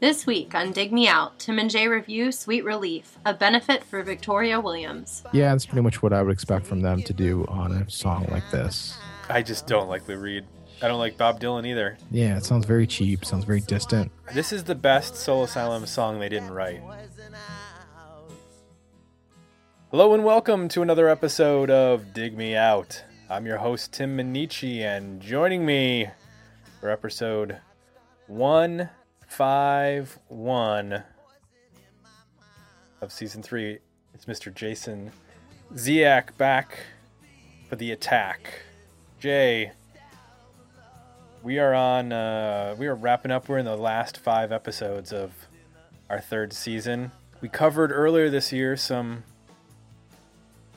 This week on Dig Me Out, Tim and Jay review Sweet Relief, a benefit for Victoria Williams. Yeah, that's pretty much what I would expect from them to do on a song like this. I just don't like Lou Reed. I don't like Bob Dylan either. Yeah, it sounds very cheap, sounds very distant. This is the best Soul Asylum song they didn't write. Hello and welcome to another episode of Dig Me Out. I'm your host Tim Minichi, and joining me for episode 151 of season 3, it's Mr. Jason Ziak back for the attack. Jay, we are on uh, we are wrapping up we're in the last five episodes of our third season we covered earlier this year some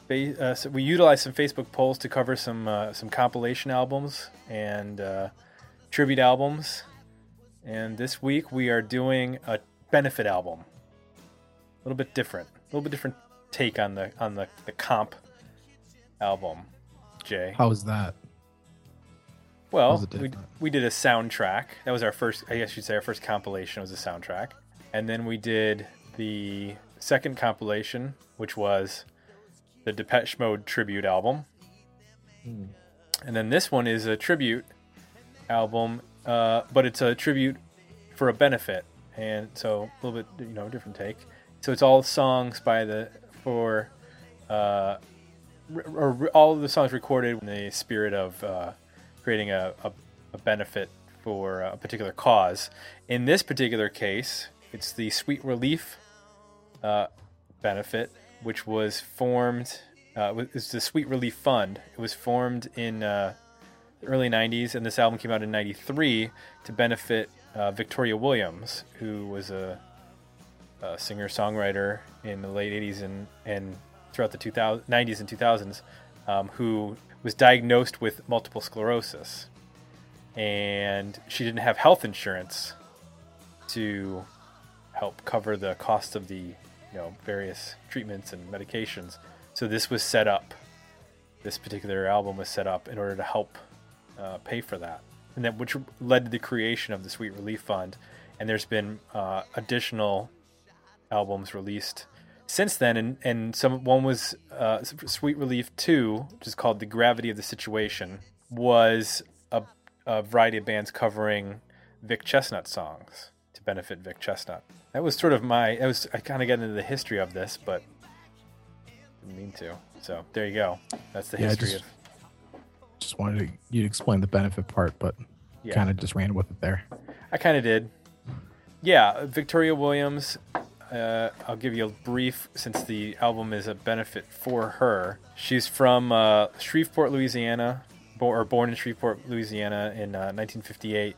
uh, so we utilized some facebook polls to cover some uh, some compilation albums and uh, tribute albums and this week we are doing a benefit album a little bit different a little bit different take on the on the, the comp album jay how is that well, we, we did a soundtrack. That was our first, I guess you'd say, our first compilation was a soundtrack. And then we did the second compilation, which was the Depeche Mode tribute album. Hmm. And then this one is a tribute album, uh, but it's a tribute for a benefit. And so a little bit, you know, different take. So it's all songs by the, for, uh, all the songs recorded in the spirit of, uh, creating a, a, a benefit for a particular cause. In this particular case, it's the Sweet Relief uh, benefit, which was formed. Uh, it's the Sweet Relief Fund. It was formed in uh, early '90s, and this album came out in '93 to benefit uh, Victoria Williams, who was a, a singer-songwriter in the late '80s and and throughout the 2000, '90s and 2000s, um, who was diagnosed with multiple sclerosis, and she didn't have health insurance to help cover the cost of the you know various treatments and medications. So this was set up. This particular album was set up in order to help uh, pay for that, and that which led to the creation of the Sweet Relief Fund. And there's been uh, additional albums released since then, and, and some one was uh, Sweet Relief Two, which is called "The Gravity of the Situation," was a, a variety of bands covering Vic Chesnutt songs to benefit Vic Chesnutt. That was sort of my. That was I kind of got into the history of this, but didn't mean to. So there you go. That's the yeah, history just, of. Just wanted to, you to explain the benefit part, but yeah. kind of just ran with it there. I kind of did. Yeah, Victoria Williams uh, I'll give you a brief since the album is a benefit for her. She's from uh, Shreveport, Louisiana, or born in Shreveport, Louisiana in uh, 1958,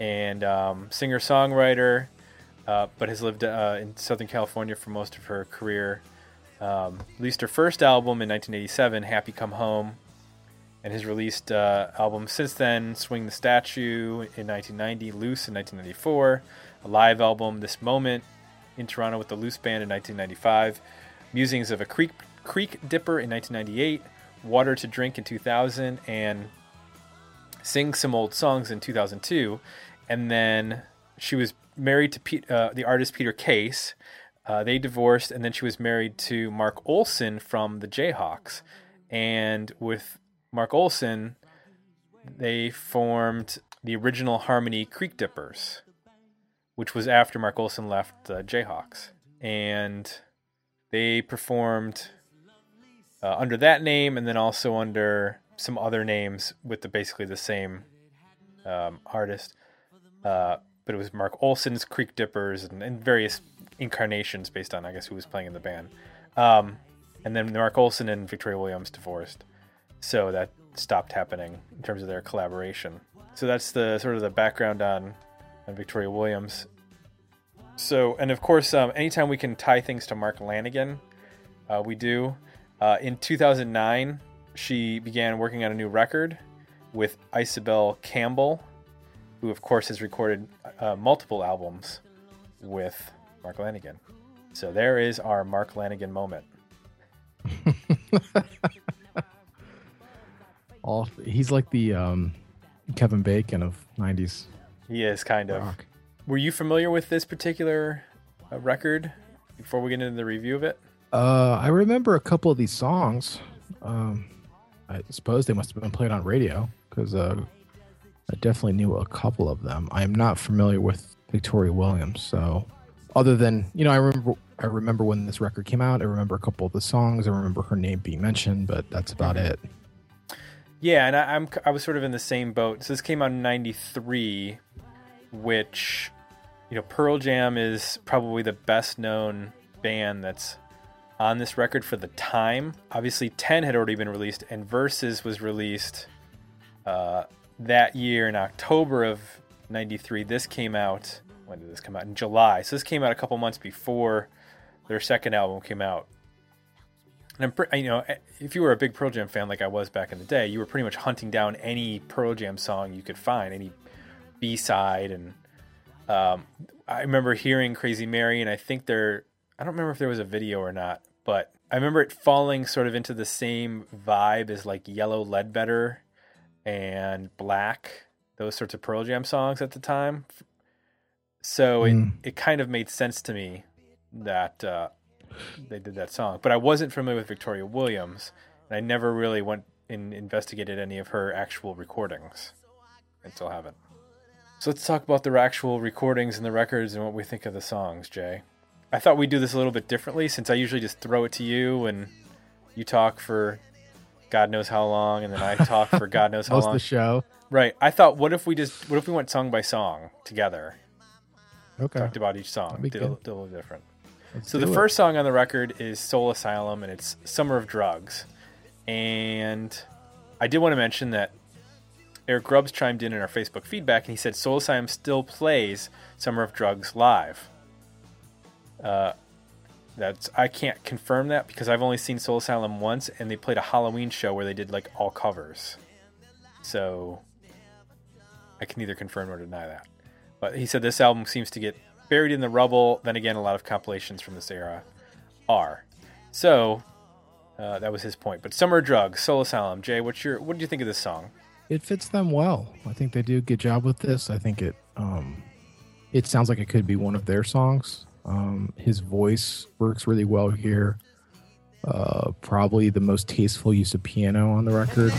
and um, singer songwriter, uh, but has lived uh, in Southern California for most of her career. Um, released her first album in 1987, Happy Come Home, and has released uh, albums since then Swing the Statue in 1990, Loose in 1994, a live album, This Moment in Toronto with the Loose Band in 1995, Musings of a Creek, Creek Dipper in 1998, Water to Drink in 2000, and Sing Some Old Songs in 2002. And then she was married to Pete, uh, the artist Peter Case. Uh, they divorced, and then she was married to Mark Olson from the Jayhawks. And with Mark Olson, they formed the original Harmony Creek Dippers which was after Mark Olson left the Jayhawks. And they performed uh, under that name and then also under some other names with the basically the same um, artist. Uh, but it was Mark Olson's Creek Dippers and, and, various incarnations based on, I guess, who was playing in the band. Um, and then Mark Olson and Victoria Williams divorced. So that stopped happening in terms of their collaboration. So that's the sort of the background on and Victoria Williams. So, and of course, um, anytime we can tie things to Mark Lanegan, uh, we do. Uh, in 2009, she began working on a new record with Isobel Campbell, who, of course, has recorded uh, multiple albums with Mark Lanegan. So there is our Mark Lanegan moment. All he's like the um, Kevin Bacon of '90s he is kind of. Rock. Were you familiar with this particular uh, record before we get into the review of it? Uh, I remember a couple of these songs. Um, I suppose they must have been played on radio because uh, I definitely knew a couple of them. I am not familiar with Victoria Williams, so other than you know, I remember I remember when this record came out. I remember a couple of the songs. I remember her name being mentioned, but that's about it. Yeah, and I, am I was sort of in the same boat. So this came out in '93, which you know Pearl Jam is probably the best known band that's on this record for the time. Obviously, 10 had already been released, and Versus was released uh, that year in October of 93. This came out, when did this come out? In July. So this came out a couple months before their second album came out. And I'm, you know, if you were a big Pearl Jam fan like I was back in the day, you were pretty much hunting down any Pearl Jam song you could find, any B side. And um, I remember hearing Crazy Mary, and I think there, I don't remember if there was a video or not, but I remember it falling sort of into the same vibe as like Yellow Ledbetter and Black, those sorts of Pearl Jam songs at the time. So mm. it, it kind of made sense to me that uh, they did that song. But I wasn't familiar with Victoria Williams, and I never really went and investigated any of her actual recordings. I still haven't. So let's talk about the actual recordings and the records and what we think of the songs, Jay. I thought we'd do this a little bit differently since I usually just throw it to you and you talk for God knows how long, and then I talk for God knows how Most long. the show, right? I thought, what if we just, what if we went song by song together? Okay. Talked about each song. Did a, did a, little different. Let's so the it. first song on the record is Soul Asylum, and it's Summer of Drugs. And I did want to mention that Eric Grubbs chimed in in our Facebook feedback, and he said Soul Asylum still plays Summer of Drugs live. Uh, that's I can't confirm that because I've only seen Soul Asylum once, and they played a Halloween show where they did like all covers. So I can neither confirm nor deny that. But he said this album seems to get buried in the rubble. Then again, a lot of compilations from this era are. So uh, that was his point. But Summer Drugs, Soul Asylum. Jay, what's your what do you think of this song? It fits them well. I think they do a good job with this. I think it um, it sounds like it could be one of their songs. Um, his voice works really well here. Uh, probably the most tasteful use of piano on the record.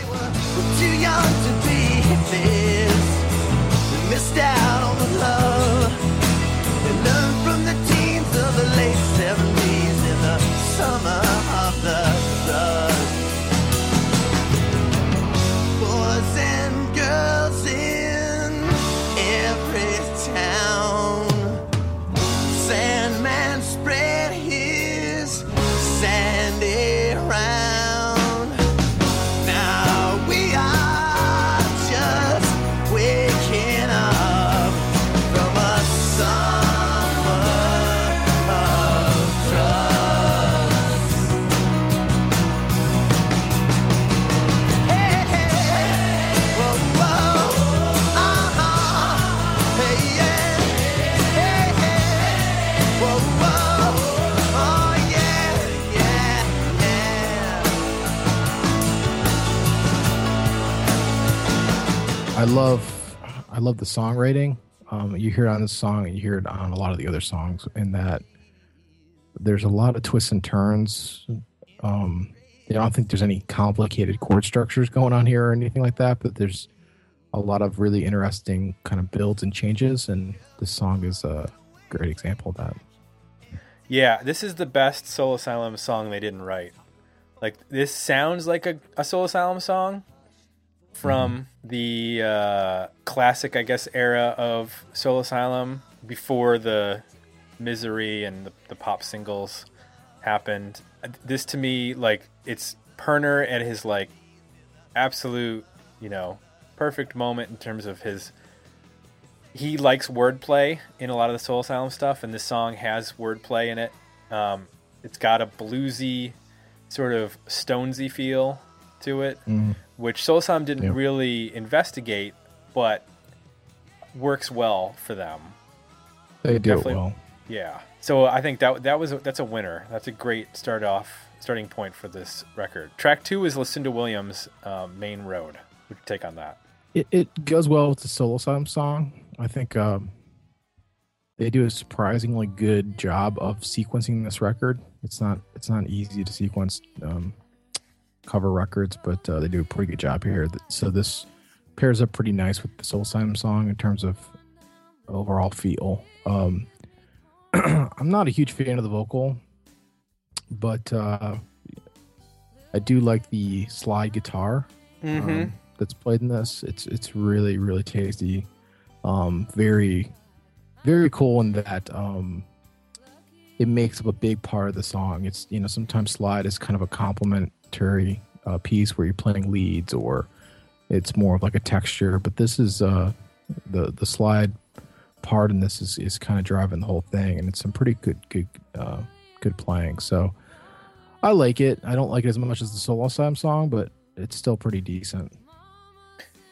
Love I love the songwriting. Um, you hear it on this song, and you hear it on a lot of the other songs. In that there's a lot of twists and turns. Um, I don't think there's any complicated chord structures going on here or anything like that, but there's a lot of really interesting kind of builds and changes, and this song is a great example of that. Yeah, this is the best Soul Asylum song they didn't write. Like this sounds like a, a Soul Asylum song, from mm-hmm. the uh, classic, I guess, era of Soul Asylum before the Misery and the, the pop singles happened. This to me, like, it's Pirner at his like absolute, you know, perfect moment in terms of his. He likes wordplay in a lot of the Soul Asylum stuff, and this song has wordplay in it. Um, it's got a bluesy, sort of Stonesy feel to it. Mm which Soul didn't yep. really investigate, but works well for them. They do Definitely, well. Yeah. So I think that that was a, that's a winner. That's a great start off starting point for this record. Track two is Lucinda Williams' um, "Main Road." Would you take on that? It, it goes well with the Soul Asylum song. I think um, they do a surprisingly good job of sequencing this record. It's not it's not easy to sequence um, cover records, but uh, they do a pretty good job here. So this pairs up pretty nice with the Soul Asylum song in terms of overall feel. Um, I'm not a huge fan of the vocal, but uh, I do like the slide guitar Mm-hmm. um, that's played in this. It's it's really really tasty, um, very very cool in that um, it makes up a big part of the song. It's you know sometimes slide is kind of a uh, piece where you're playing leads or it's more of like a texture, but this is uh, the the slide part in this is, is kind of driving the whole thing, and it's some pretty good good uh, good playing. So I like it. I don't like it as much as the Soul Asylum song, but it's still pretty decent.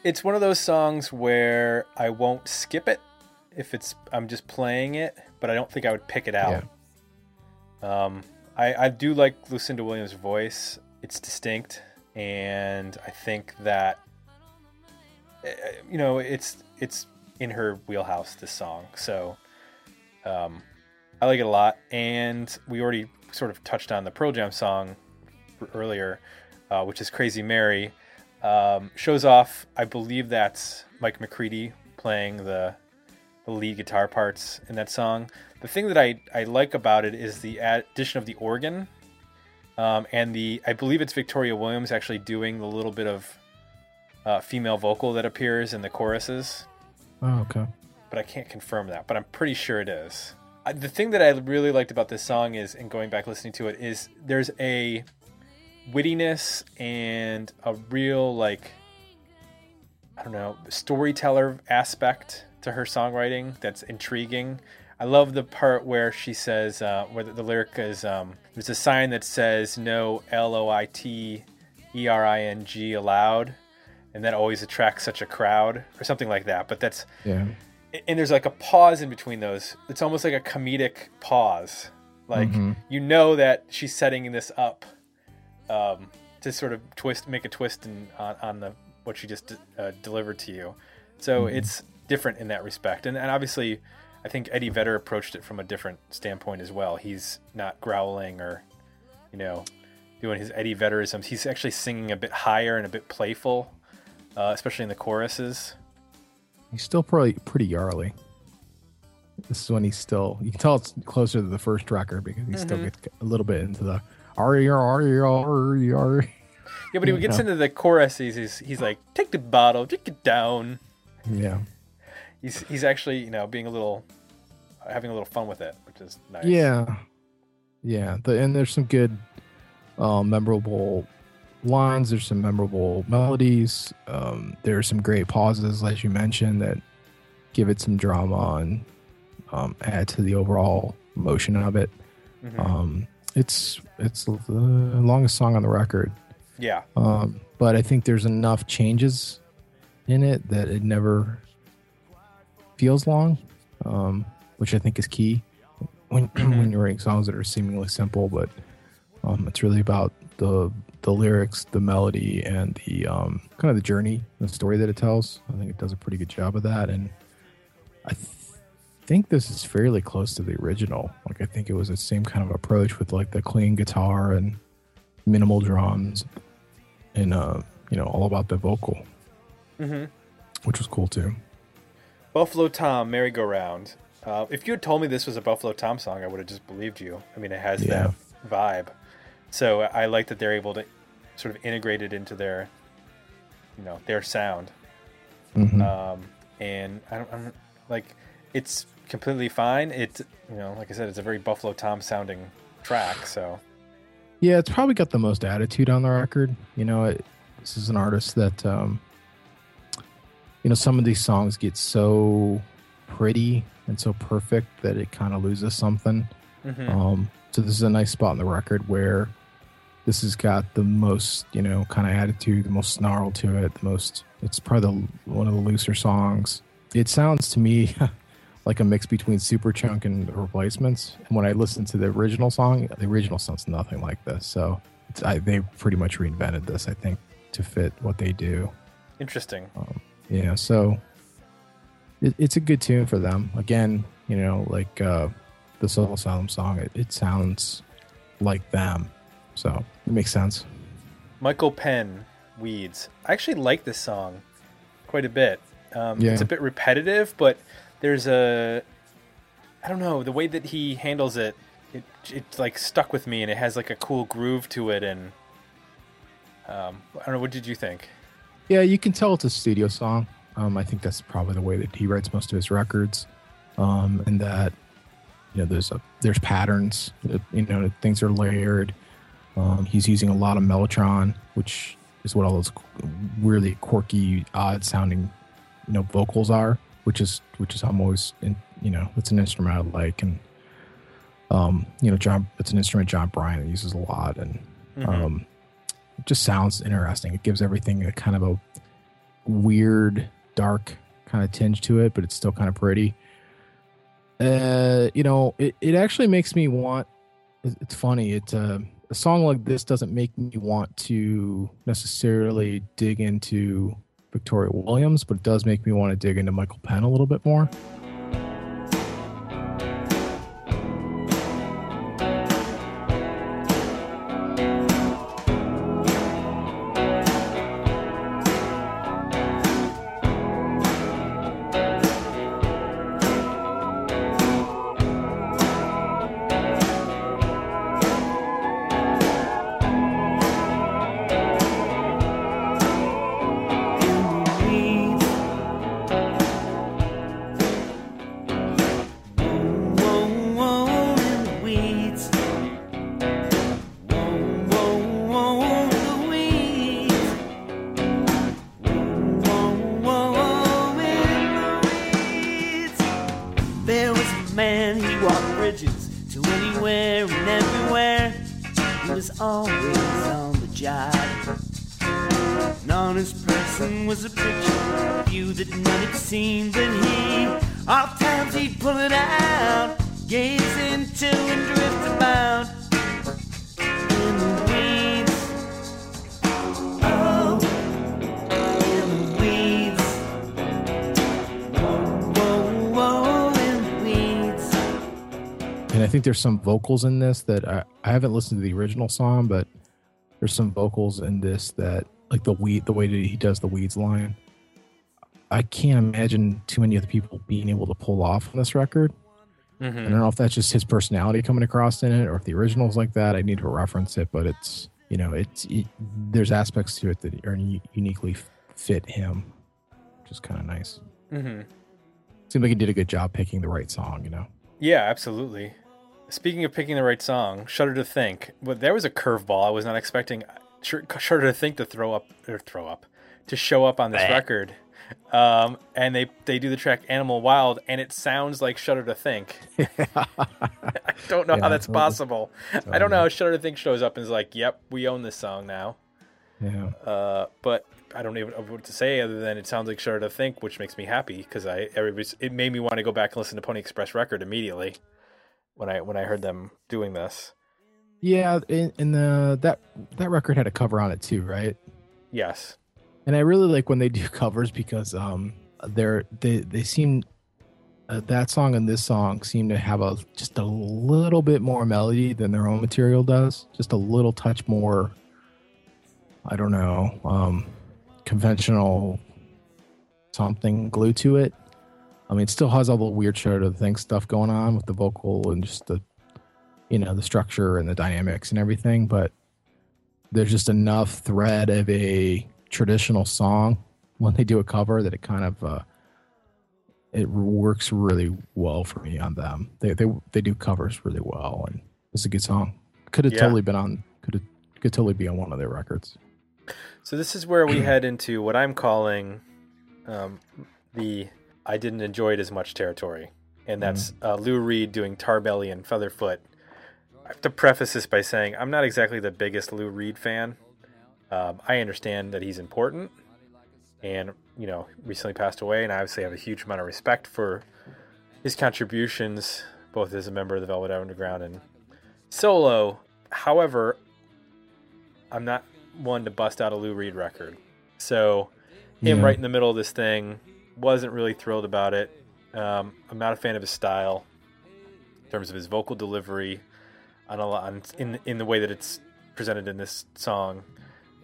It's one of those songs where I won't skip it if it's I'm just playing it, but I don't think I would pick it out. Um, I, I do like Lucinda Williams' voice. It's distinct, and I think that eh, you know it's it's in her wheelhouse. This song, so um, I like it a lot. And we already sort of touched on the Pearl Jam song earlier, uh, which is Crazy Mary. Um, shows off, I believe that's Mike McCready playing the, the lead guitar parts in that song. The thing that I, I like about it is the addition of the organ. Um, and the I believe it's Victoria Williams actually doing the little bit of uh, female vocal that appears in the choruses, Oh, okay. but I can't confirm that. But I'm pretty sure it is. I, the thing that I really liked about this song is, and going back listening to it, is there's a wittiness and a real like I don't know storyteller aspect to her songwriting that's intriguing. I love the part where she says uh, where the, the lyric is um, there's a sign that says no L O I T E R I N G allowed, and that always attracts such a crowd or something like that. But that's Yeah. and there's like a pause in between those. It's almost like a comedic pause. Like Mhm. you know that she's setting this up um, to sort of twist, make a twist in, on, on the what she just uh, delivered to you. So it's different in that respect. And, and obviously, I think Eddie Vedder approached it from a different standpoint as well. He's not growling or, you know, doing his Eddie Vedderisms. He's actually singing a bit higher and a bit playful, uh, especially in the choruses. He's still probably pretty yarly. This is when he's still. You can tell it's closer to the first record because he still gets a little bit into the Ari Ari Ari Ari. Yeah, but he gets into the chorus. He's, he's he's like, take the bottle, drink it down. Yeah, He's he's actually you know being a little, having a little fun with it, which is nice. yeah, yeah. The, and there's some good, uh, memorable lines. There's some memorable melodies. Um, there are some great pauses, as you mentioned, that give it some drama and um, add to the overall motion of it. Mhm. Um, it's it's the longest song on the record. yeah, Um, but I think there's enough changes in it that it never feels long, um, which I think is key when when you're writing songs that are seemingly simple, but um, it's really about the the lyrics, the melody, and the um, kind of the journey, the story that it tells. I think it does a pretty good job of that, and I th- think this is fairly close to the original. Like I think it was the same kind of approach with like the clean guitar and minimal drums and uh, you know all about the vocal, hmm which was cool too. Buffalo Tom, Merry Go Round. Uh, if you had told me this was a Buffalo Tom song, I would have just believed you. I mean, it has Yeah. that vibe. So I like that they're able to sort of integrate it into their, you know, their sound. Mhm. Um, and I don't, I'm like, it's completely fine. It, you know, like I said, it's a very Buffalo Tom sounding track. So Yeah, it's probably got the most attitude on the record. You know, it, this is an artist that, um, you know, some of these songs get so pretty and so perfect that it kind of loses something. mhm. Um, so this is a nice spot in the record where this has got the most, you know, kind of attitude, the most snarl to it, the most. It's probably the, one of the looser songs. It sounds to me like a mix between Superchunk and the Replacements. And when I listen to the original song, the original sounds nothing like this. So it's, I, they pretty much reinvented this, I think, to fit what they do. interesting. Yeah, so it, it's a good tune for them. Again, You know, like uh, the Soul Asylum song. It, it sounds like them, so it makes sense. Michael Penn, Weeds. I actually like this song quite a bit. Um, Yeah. It's a bit repetitive, but there's a I don't know the way that he handles it. It it like stuck with me, and it has like a cool groove to it. And um, I don't know. What did you think? Yeah, you can tell it's a studio song. Um, I think that's probably the way that he writes most of his records, um, and that you know there's a there's patterns. that, You know, things are layered. Um, he's using a lot of mellotron, which is what all those really quirky, odd sounding, you know, vocals are. Which is which is how I'm always, in, you know, it's an instrument I like, and um, you know, John, it's an instrument Jon Brion uses a lot, and Mhm. um, just sounds interesting. It gives everything a kind of a weird, dark kind of tinge to it, but it's still kind of pretty. Uh, you know, it, it actually makes me want. It's funny. It uh, a song like this doesn't make me want to necessarily dig into Victoria Williams, but it does make me want to dig into Michael Penn a little bit more. And I think there's some vocals in this that I, I haven't listened to the original song, but there's some vocals in this that like the weed, the way that he does the weeds line. I can't imagine too many other people being able to pull off on this record. I Mhm. don't know if that's just his personality coming across in it, or if the original's like that. I need to reference it, but it's you know it's it, there's aspects to it that are uniquely fit him, which is kind of nice. Mm-hmm. Seems like he did a good job picking the right song. You know. Yeah, absolutely. Speaking of picking the right song, Shudder to Think. But there was a curveball I was not expecting. Sh- Shudder to Think to throw up or throw up to show up on this record. Um, and they they do the track Animal Wild, and it sounds like Shudder to Think. I don't know Yeah, how that's totally. possible. I don't know how Shudder to Think shows up and is like, "Yep, we own this song now." Yeah. Uh, but I don't even know what to say other than it sounds like Shudder to Think, which makes me happy because I everybody's, it made me want to go back and listen to Pony Express record immediately when I when I heard them doing this. Yeah, and, and the that that record had a cover on it too, right? Yes. And I really like when they do covers because um they're they they seem uh, that song and this song seem to have a just a little bit more melody than their own material does, just a little touch more. I don't know, um, conventional something glue to it. I mean, it still has all the weird sort of thing stuff going on with the vocal and just the, you know, the structure and the dynamics and everything, but there's just enough thread of a traditional song when they do a cover that it kind of uh, it works really well for me on them. They they they do covers really well, and it's a good song. Could have Yeah. totally been on. Could have could totally be on one of their records. So this is where we head into what I'm calling um, the I didn't enjoy it as much territory, and that's uh, Lou Reed doing Tarbelly and Featherfoot. I have to preface this by saying I'm not exactly the biggest Lou Reed fan. Um, I understand that he's important, and you know recently passed away, and I obviously have a huge amount of respect for his contributions, both as a member of the Velvet Underground and solo. However, I'm not one to bust out a Lou Reed record. So him Yeah. right in the middle of this thing wasn't really thrilled about it. Um, I'm not a fan of his style in terms of his vocal delivery on a lot in in the way that it's presented in this song,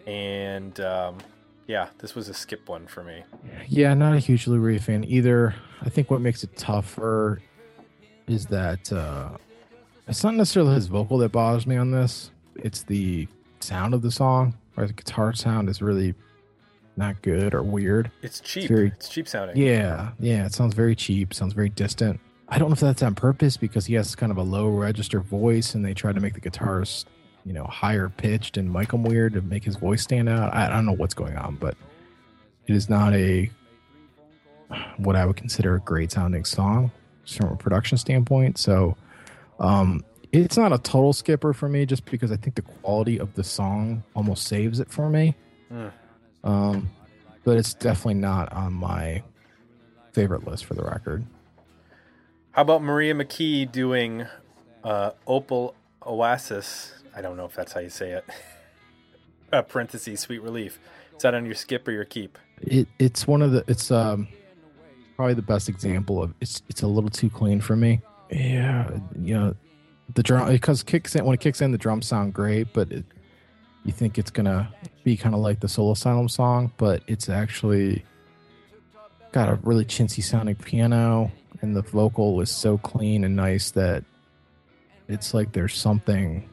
and um, yeah, this was a skip one for me. Yeah, not a huge Lou Reed fan either. I think what makes it tougher is that uh, it's not necessarily his vocal that bothers me on this. It's the sound of the song. Or the guitar sound is really not good or weird. It's cheap. very- it's cheap sounding. Yeah, yeah, it sounds very cheap. Sounds very distant. I don't know if that's on purpose because he has kind of a low register voice, and they try to make the guitars, you know, higher pitched and mic him weird to make his voice stand out. I, I don't know what's going on, but it is not a what I would consider a great sounding song from a production standpoint. So, um, it's not a total skipper for me, just because I think the quality of the song almost saves it for me. Mm. Um, but it's definitely not on my favorite list for the record. How about Maria McKee doing uh, Opal Oasis? I don't know if that's how you say it. uh, parentheses, Sweet Relief. Is that on your skip or your keep? It it's one of the it's um probably the best example of it's it's a little too clean for me. Yeah, you know the drum because kicks in when it kicks in the drums sound great, but it, you think it's gonna be kind of like the Soul Asylum song, but it's actually got a really chintzy sounding piano, and the vocal is so clean and nice that it's like there's something.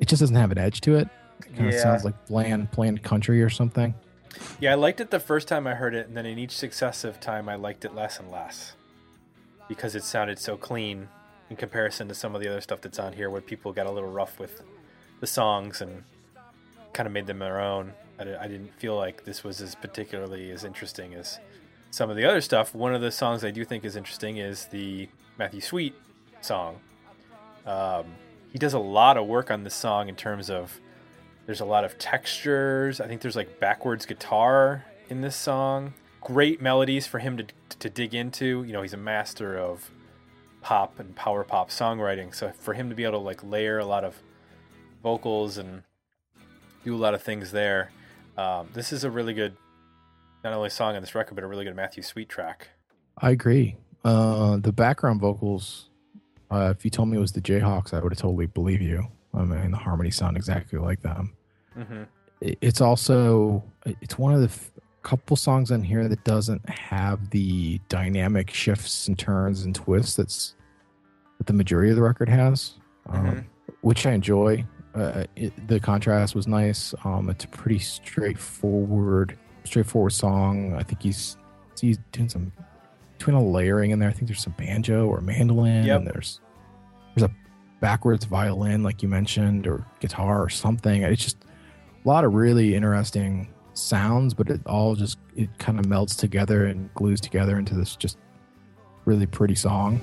It just doesn't have an edge to it. It kind of Yeah. sounds like bland, bland country or something. Yeah, I liked it the first time I heard it, and then in each successive time, I liked it less and less because it sounded so clean in comparison to some of the other stuff that's on here, where people got a little rough with the songs and kind of made them their own. I, I didn't feel like this was as particularly as interesting as some of the other stuff. One of the songs I do think is interesting is the Matthew Sweet song. Um, he does a lot of work on this song in terms of there's a lot of textures. I think there's like backwards guitar in this song. Great melodies for him to to dig into. You know, he's a master of pop and power pop songwriting. So for him to be able to like layer a lot of vocals and do a lot of things there, um, this is a really good not only song on this record, but a really good Matthew Sweet track. I agree. Uh, the background vocals, uh, if you told me it was the Jayhawks, I would have totally believe you. I mean, the harmonies sound exactly like them. hmm It's also it's one of the f- couple songs on here that doesn't have the dynamic shifts and turns and twists that's that the majority of the record has, um, Mhm. which I enjoy. Uh, it, the contrast was nice. Um, it's a pretty straightforward, straightforward song. I think he's he's doing some between a layering in there. I think there's some banjo or mandolin. Yep. And there's there's a backwards violin, like you mentioned, or guitar or something. It's just a lot of really interesting sounds, but it all just it kind of melts together and glues together into this just really pretty song.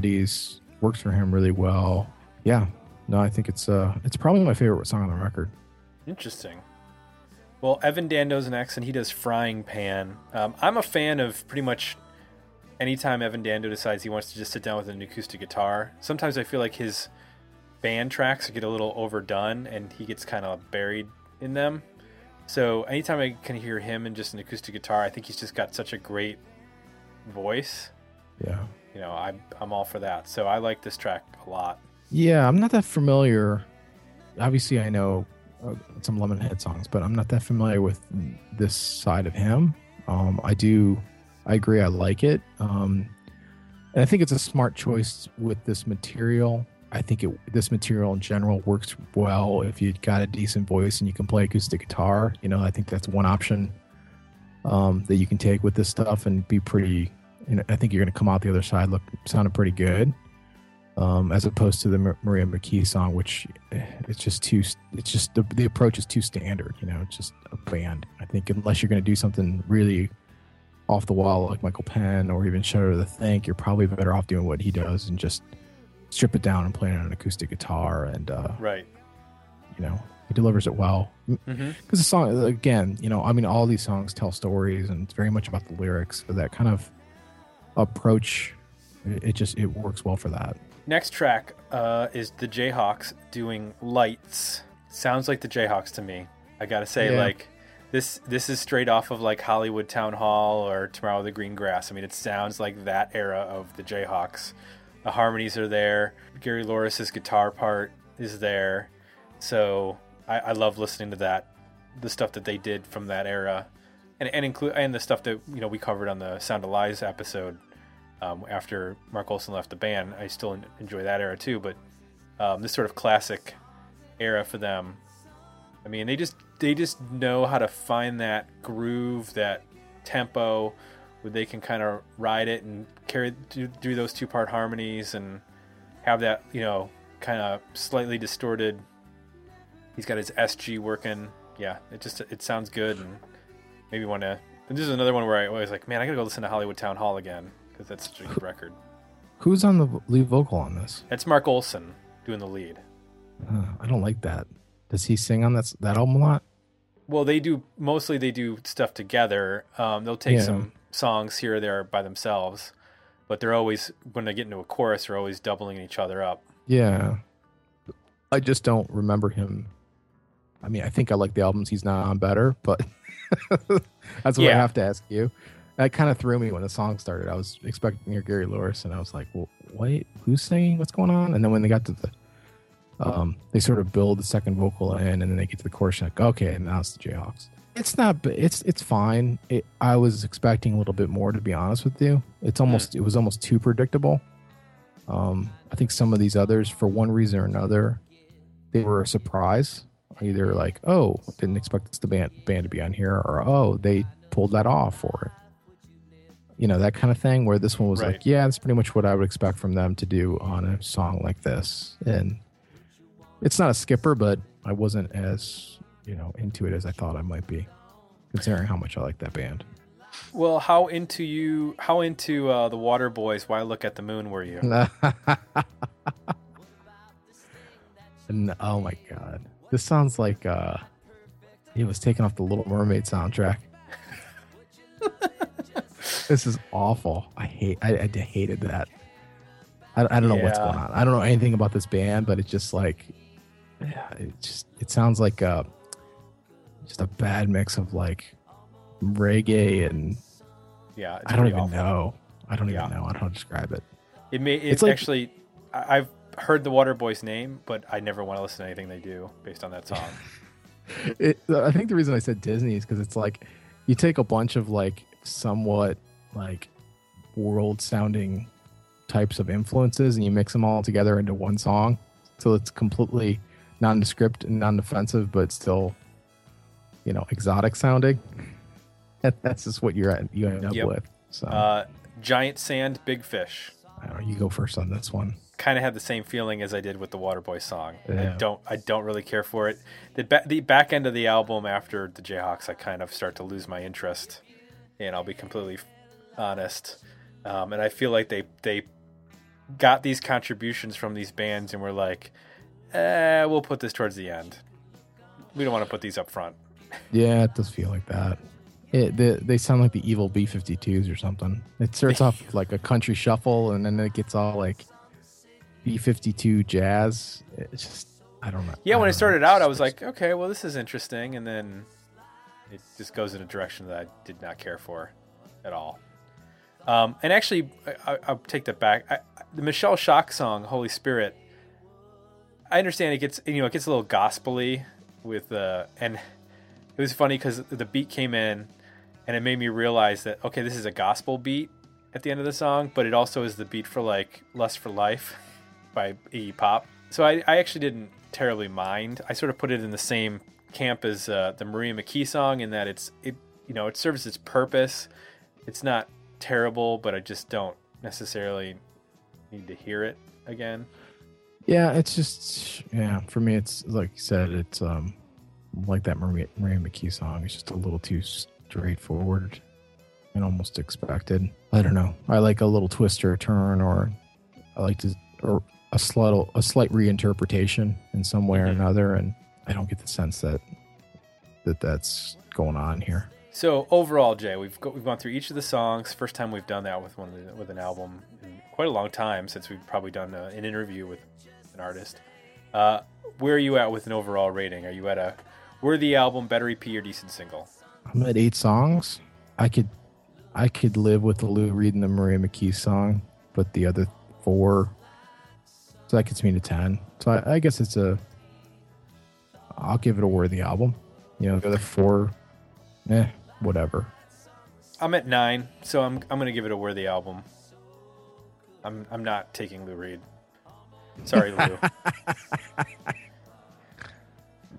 Melodies, works for him really well. Yeah, no, I think it's uh it's probably my favorite song on the record. Interesting. Well, Evan Dando's next, and he does Frying Pan. Um, I'm a fan of pretty much anytime Evan Dando decides he wants to just sit down with an acoustic guitar. Sometimes I feel like his band tracks get a little overdone, and he gets kind of buried in them. So anytime I can hear him and just an acoustic guitar, I think he's just got such a great voice. Yeah. You know, I, I'm all for that. So I like this track a lot. Yeah, I'm not that familiar. Obviously, I know uh, some Lemonhead songs, but I'm not that familiar with this side of him. Um, I do I agree. I like it. Um, and I think it's a smart choice with this material. I think it this material in general works well if you've got a decent voice and you can play acoustic guitar. You know, I think that's one option um, that you can take with this stuff and be pretty. Know, I think you're going to come out the other side look sounding pretty good, um, as opposed to the Maria McKee song, which eh, it's just too. It's just the the approach is too standard. You know, it's just a band. I think unless you're going to do something really off the wall like Michael Penn or even Shudder to Think, you're probably better off doing what he does and just strip it down and play it on an acoustic guitar and uh, Right. you know he delivers it well because hmm the song again you know i mean all these songs tell stories and it's very much about the lyrics but that kind of approach it, just it works well for that Next track uh, is the Jayhawks doing Lights. Sounds like the Jayhawks to me. I gotta say, Yeah. like this this is straight off of like Hollywood Town Hall or Tomorrow the Green Grass. I mean, it sounds like that era of the Jayhawks. The harmonies are there. Gary Louris's guitar part is there. So I, I love listening to that, the stuff that they did from that era, and and include and the stuff that you know we covered on the Sound of Lies episode um, after Mark Olson left the band. I still enjoy that era too, but um, this sort of classic era for them. I mean, they just they just know how to find that groove, that tempo, where they can kind of ride it and carry do, do those two part harmonies and have that you know kind of slightly distorted. He's got his SG working. Yeah, it just it sounds good and maybe want to. And this is another one where I was like, man, I gotta go listen to Hollywood Town Hall again because that's such a good record. who's on the lead vocal on this That's Mark Olson doing the lead. uh, i don't like that does he sing on that that album a lot Well, they do mostly they do stuff together. Um, they'll take Yeah. some songs here or there by themselves, but they're always when they get into a chorus, they're always doubling each other up. yeah i just don't remember him i mean i think i like the albums he's not on better but that's what i have to ask you. That kind of threw me when the song started. I was expecting your gary Louris, and i was like well wait who's singing? What's going on? And then when they got to the um, they sort of build the second vocal in and then they get to the chorus like okay and now it's the jayhawks. It's not it's it's fine. It, i was expecting a little bit more to be honest with you. It's almost it was almost too predictable. Um, i think some of these others for one reason or another they were a surprise either like oh didn't expect this the band, band to be on here or oh they pulled that off for it you know that kind of thing where this one was Right. like yeah that's pretty much what i would expect from them to do on a song like this and it's not a skipper but i wasn't as you know into it as i thought i might be considering how much i like that band Well, how into you? How into uh, the Waterboys? Why look at the moon? Were you? and oh my god this sounds like uh it was taken off the little mermaid soundtrack this is awful i hate i, I hated that I, I don't know what's going on i don't know anything about this band but it's just like yeah, it just it sounds like uh just a bad mix of like reggae and Yeah, i don't even awful. know i don't Yeah. even know i don't know how to describe it It may. It's, actually. I've heard the Waterboys name, but I never want to listen to anything they do based on that song. it, I think the reason I said Disney is because it's like you take a bunch of like somewhat like world sounding types of influences and you mix them all together into one song. So it's completely nondescript and non-defensive, but still, you know, exotic sounding. That's just what you're at, you end up Yep. with. So Uh, Giant Sand, Big Fish. I don't know, you go first on this one. Kind of had the same feeling as I did with the Waterboy song. I don't. I don't really care for it. The ba- the back end of the album after the Jayhawks, I kind of start to lose my interest, and I'll be completely honest. Um, and I feel like they they got these contributions from these bands and were like, eh, we'll put this towards the end. We don't want to put these up front. Yeah, it does feel like that. It, they, they sound like the evil B 52s or something. It starts off like a country shuffle and then it gets all like B 52 jazz. It's just, I don't know. Yeah, when I it started out, I was like, okay, well, this is interesting, and then it just goes in a direction that I did not care for at all. Um, and actually, I, I, I'll take that back. I- the Michelle Shocked song, "Holy Spirit," I understand it gets you know it gets a little gospely with uh, and it was funny because the beat came in, and it made me realize that okay, this is a gospel beat at the end of the song, but it also is the beat for like "Lust for Life" by Iggy Pop. So I, I actually didn't terribly mind. I sort of put it in the same camp as uh, the Maria McKee song in that it's it you know it serves its purpose. It's not terrible, but I just don't necessarily need to hear it again. Yeah, it's just yeah. For me, it's like you said, it's um like that Maria, Maria McKee song. It's just a little too straightforward and almost expected. I don't know. I like a little twist or a turn, or I like to or a slight a slight reinterpretation in some way or Mhm. another, and I don't get the sense that that that's going on here. So overall, Jay, we've go, we've gone through each of the songs. First time we've done that with one the- with an album in quite a long time since we've probably done a, an interview with an artist. Uh, where are you at with an overall rating? Are you at a worthy album, better EP, or decent single? I'm at eight songs. I could I could live with the Lou Reed and the Maria McKee song, but the other four so that gets me to ten. So I, I guess it's a I'll give it a worthy album. You know, the other four eh, whatever. I'm at nine, so I'm I'm gonna give it a worthy album. I'm I'm not taking Lou Reed. Sorry, Lou.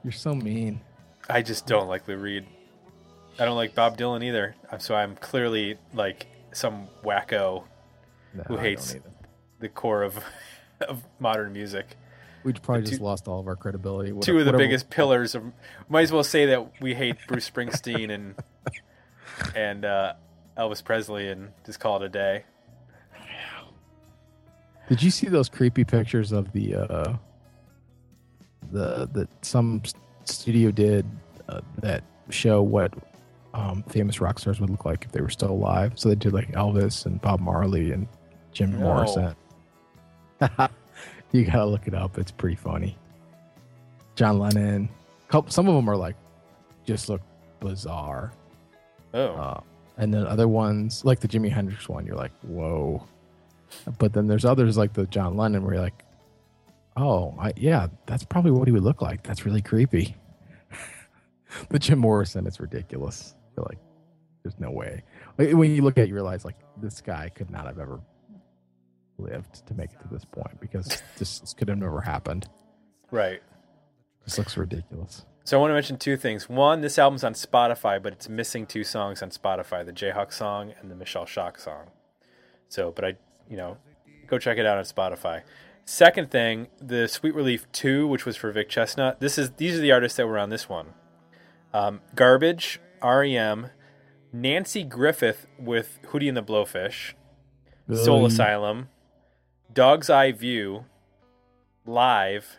You're so mean. I just don't like Lou Reed. I don't like Bob Dylan either. Uh, So I'm clearly like some wacko, No, Who hates- the core of of modern music. we'd probably the just lost all of our credibility. two of the biggest pillars of might as well say that we hate Bruce Springsteen and and uh, Elvis Presley and just call it a day. Did you see those creepy pictures of the uh the that some studio did uh, that show what um, famous rock stars would look like if they were still alive? So they did like Elvis and Bob Marley and Jim No. Morrison. you gotta look it up. It's pretty funny. John Lennon. Some of them are like just look bizarre. Oh, Uh, and then other ones, like the Jimi Hendrix one, you're like, whoa. But then there's others like the John Lennon where you're like, oh, I, yeah, that's probably what he would look like. That's really creepy. the Jim Morrison, it's ridiculous. You're like, there's no way. Like, When you look at it, you realize like this guy could not have ever lived to make it to this point because this, this could have never happened. right. This looks ridiculous. So I want to mention two things. One, this album's on Spotify, but it's missing two songs on Spotify: the Jayhawk song and the Michelle Shocked song. So, but I, you know, go check it out on Spotify. Second thing, the Sweet Relief Two, which was for Vic Chesnutt. This is these are the artists that were on this one: um, Garbage, REM, Nanci Griffith with Hootie and the Blowfish, Soul Really? Asylum, Dog's Eye View, Live,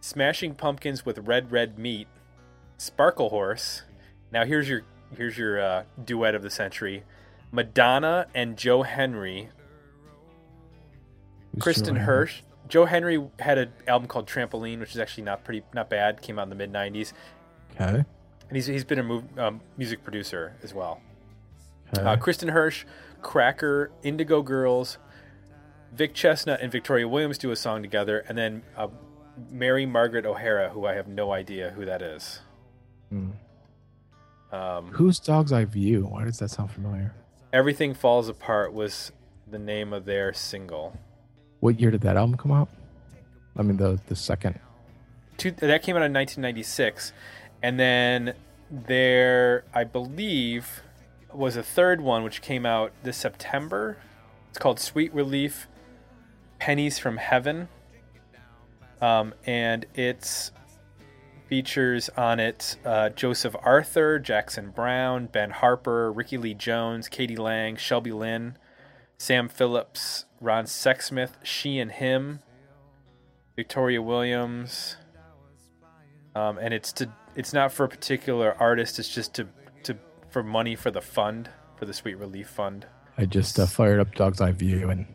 Smashing Pumpkins with Red Red Meat, Sparklehorse. Now here's your here's your uh, duet of the century: Madonna and Joe Henry. Who's Kristin Joe Hersh. Joe Henry had an album called Trampoline, which is actually not pretty not bad. Came out in the mid '90s, Okay. and he's he's been a mov- um, music producer as well. okay. Uh, Kristin Hersh, Cracker, Indigo Girls, Vic Chesnutt, and Victoria Williams do a song together, and then uh, Mary Margaret O'Hara, who I have no idea who that is. Hmm. Um, Who's Dog's Eye View? Why does that sound familiar? Everything Falls Apart was the name of their single. What year did that album come out? I mean, the the second. Two, that came out in 1996, and then there, I believe, was a third one which came out this September. It's called Sweet Relief, Pennies from Heaven, um, and it's features on it uh, Joseph Arthur, Jackson Browne, Ben Harper, Rickie Lee Jones, k.d. lang, Shelby Lynne, Sam Phillips, Ron Sexsmith, She and Him, Victoria Williams, um, and it's to it's not for a particular artist. It's just to to for money for the fund for the Sweet Relief Fund. I just uh, fired up Dog's Eye View, and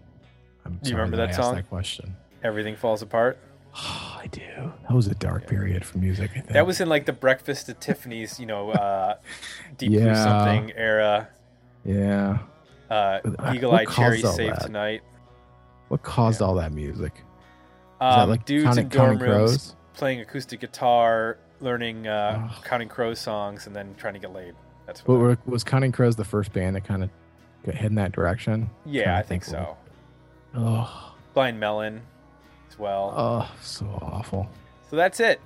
I'm Do you remember that, that song? that question. Everything falls apart. Oh, I do. That was a dark period for music. I think That was in like the Breakfast at Tiffany's, you know, uh, Deep Blue Something era. yeah. Uh, uh, Eagle Eye Cherry Save that? Tonight. What caused all that music? Um, that like dudes in dorm rooms Crows? playing acoustic guitar, learning uh, Ugh. Counting Crows songs, and then trying to get laid. That's But what. were- was Counting Crows the first band that kind of head in that direction? yeah, I think think so. Oh, Blind Melon as well. oh, so awful. So that's it.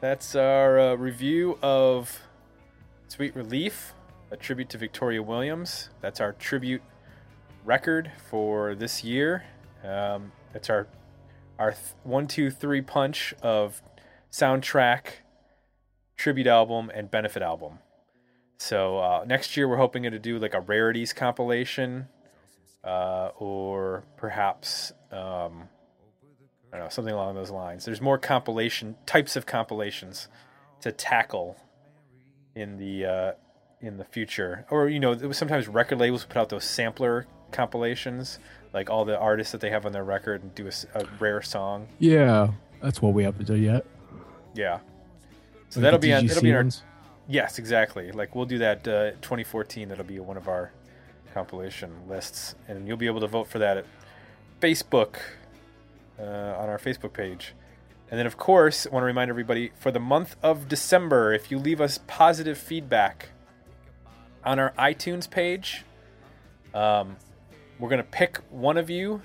That's our uh, review of Sweet Relief, a tribute to Victoria Williams. That's our tribute record for this year. Um, it's our our th- one, two, three punch of soundtrack, tribute album, and benefit album. So uh, next year we're hoping to do like a rarities compilation, uh, or perhaps um, I don't know, something along those lines. There's more compilation types of compilations to tackle in the uh, in the future, or you know, sometimes record labels put out those sampler compilations, like all the artists that they have on their record, and do a rare song. Yeah, that's what we have to do yet. Yeah. So Like that'll be on. It'll be in our, ones? yes, exactly. Like we'll do that uh, 2014. That'll be one of our compilation lists, and you'll be able to vote for that at Facebook uh, on our Facebook page. And then, of course, I want to remind everybody for the month of December, if you leave us positive feedback on our iTunes page, um, we're going to pick one of you,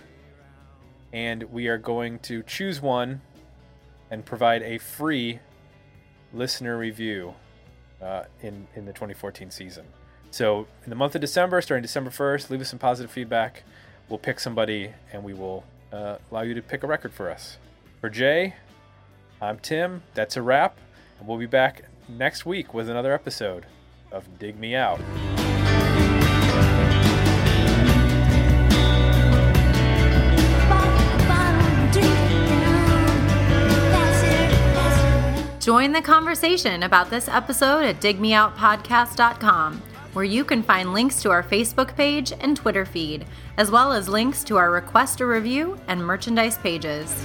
and we are going to choose one and provide a free listener review uh, in in the 2014 season. So in the month of December, starting December 1st, leave us some positive feedback. We'll pick somebody and we will uh, allow you to pick a record for us. For Jay, I'm Tim. That's a wrap, and we'll be back next week with another episode of Dig Me Out. Join the conversation about this episode at digmeoutpodcast.com, where you can find links to our Facebook page and Twitter feed, as well as links to our request a review and merchandise pages.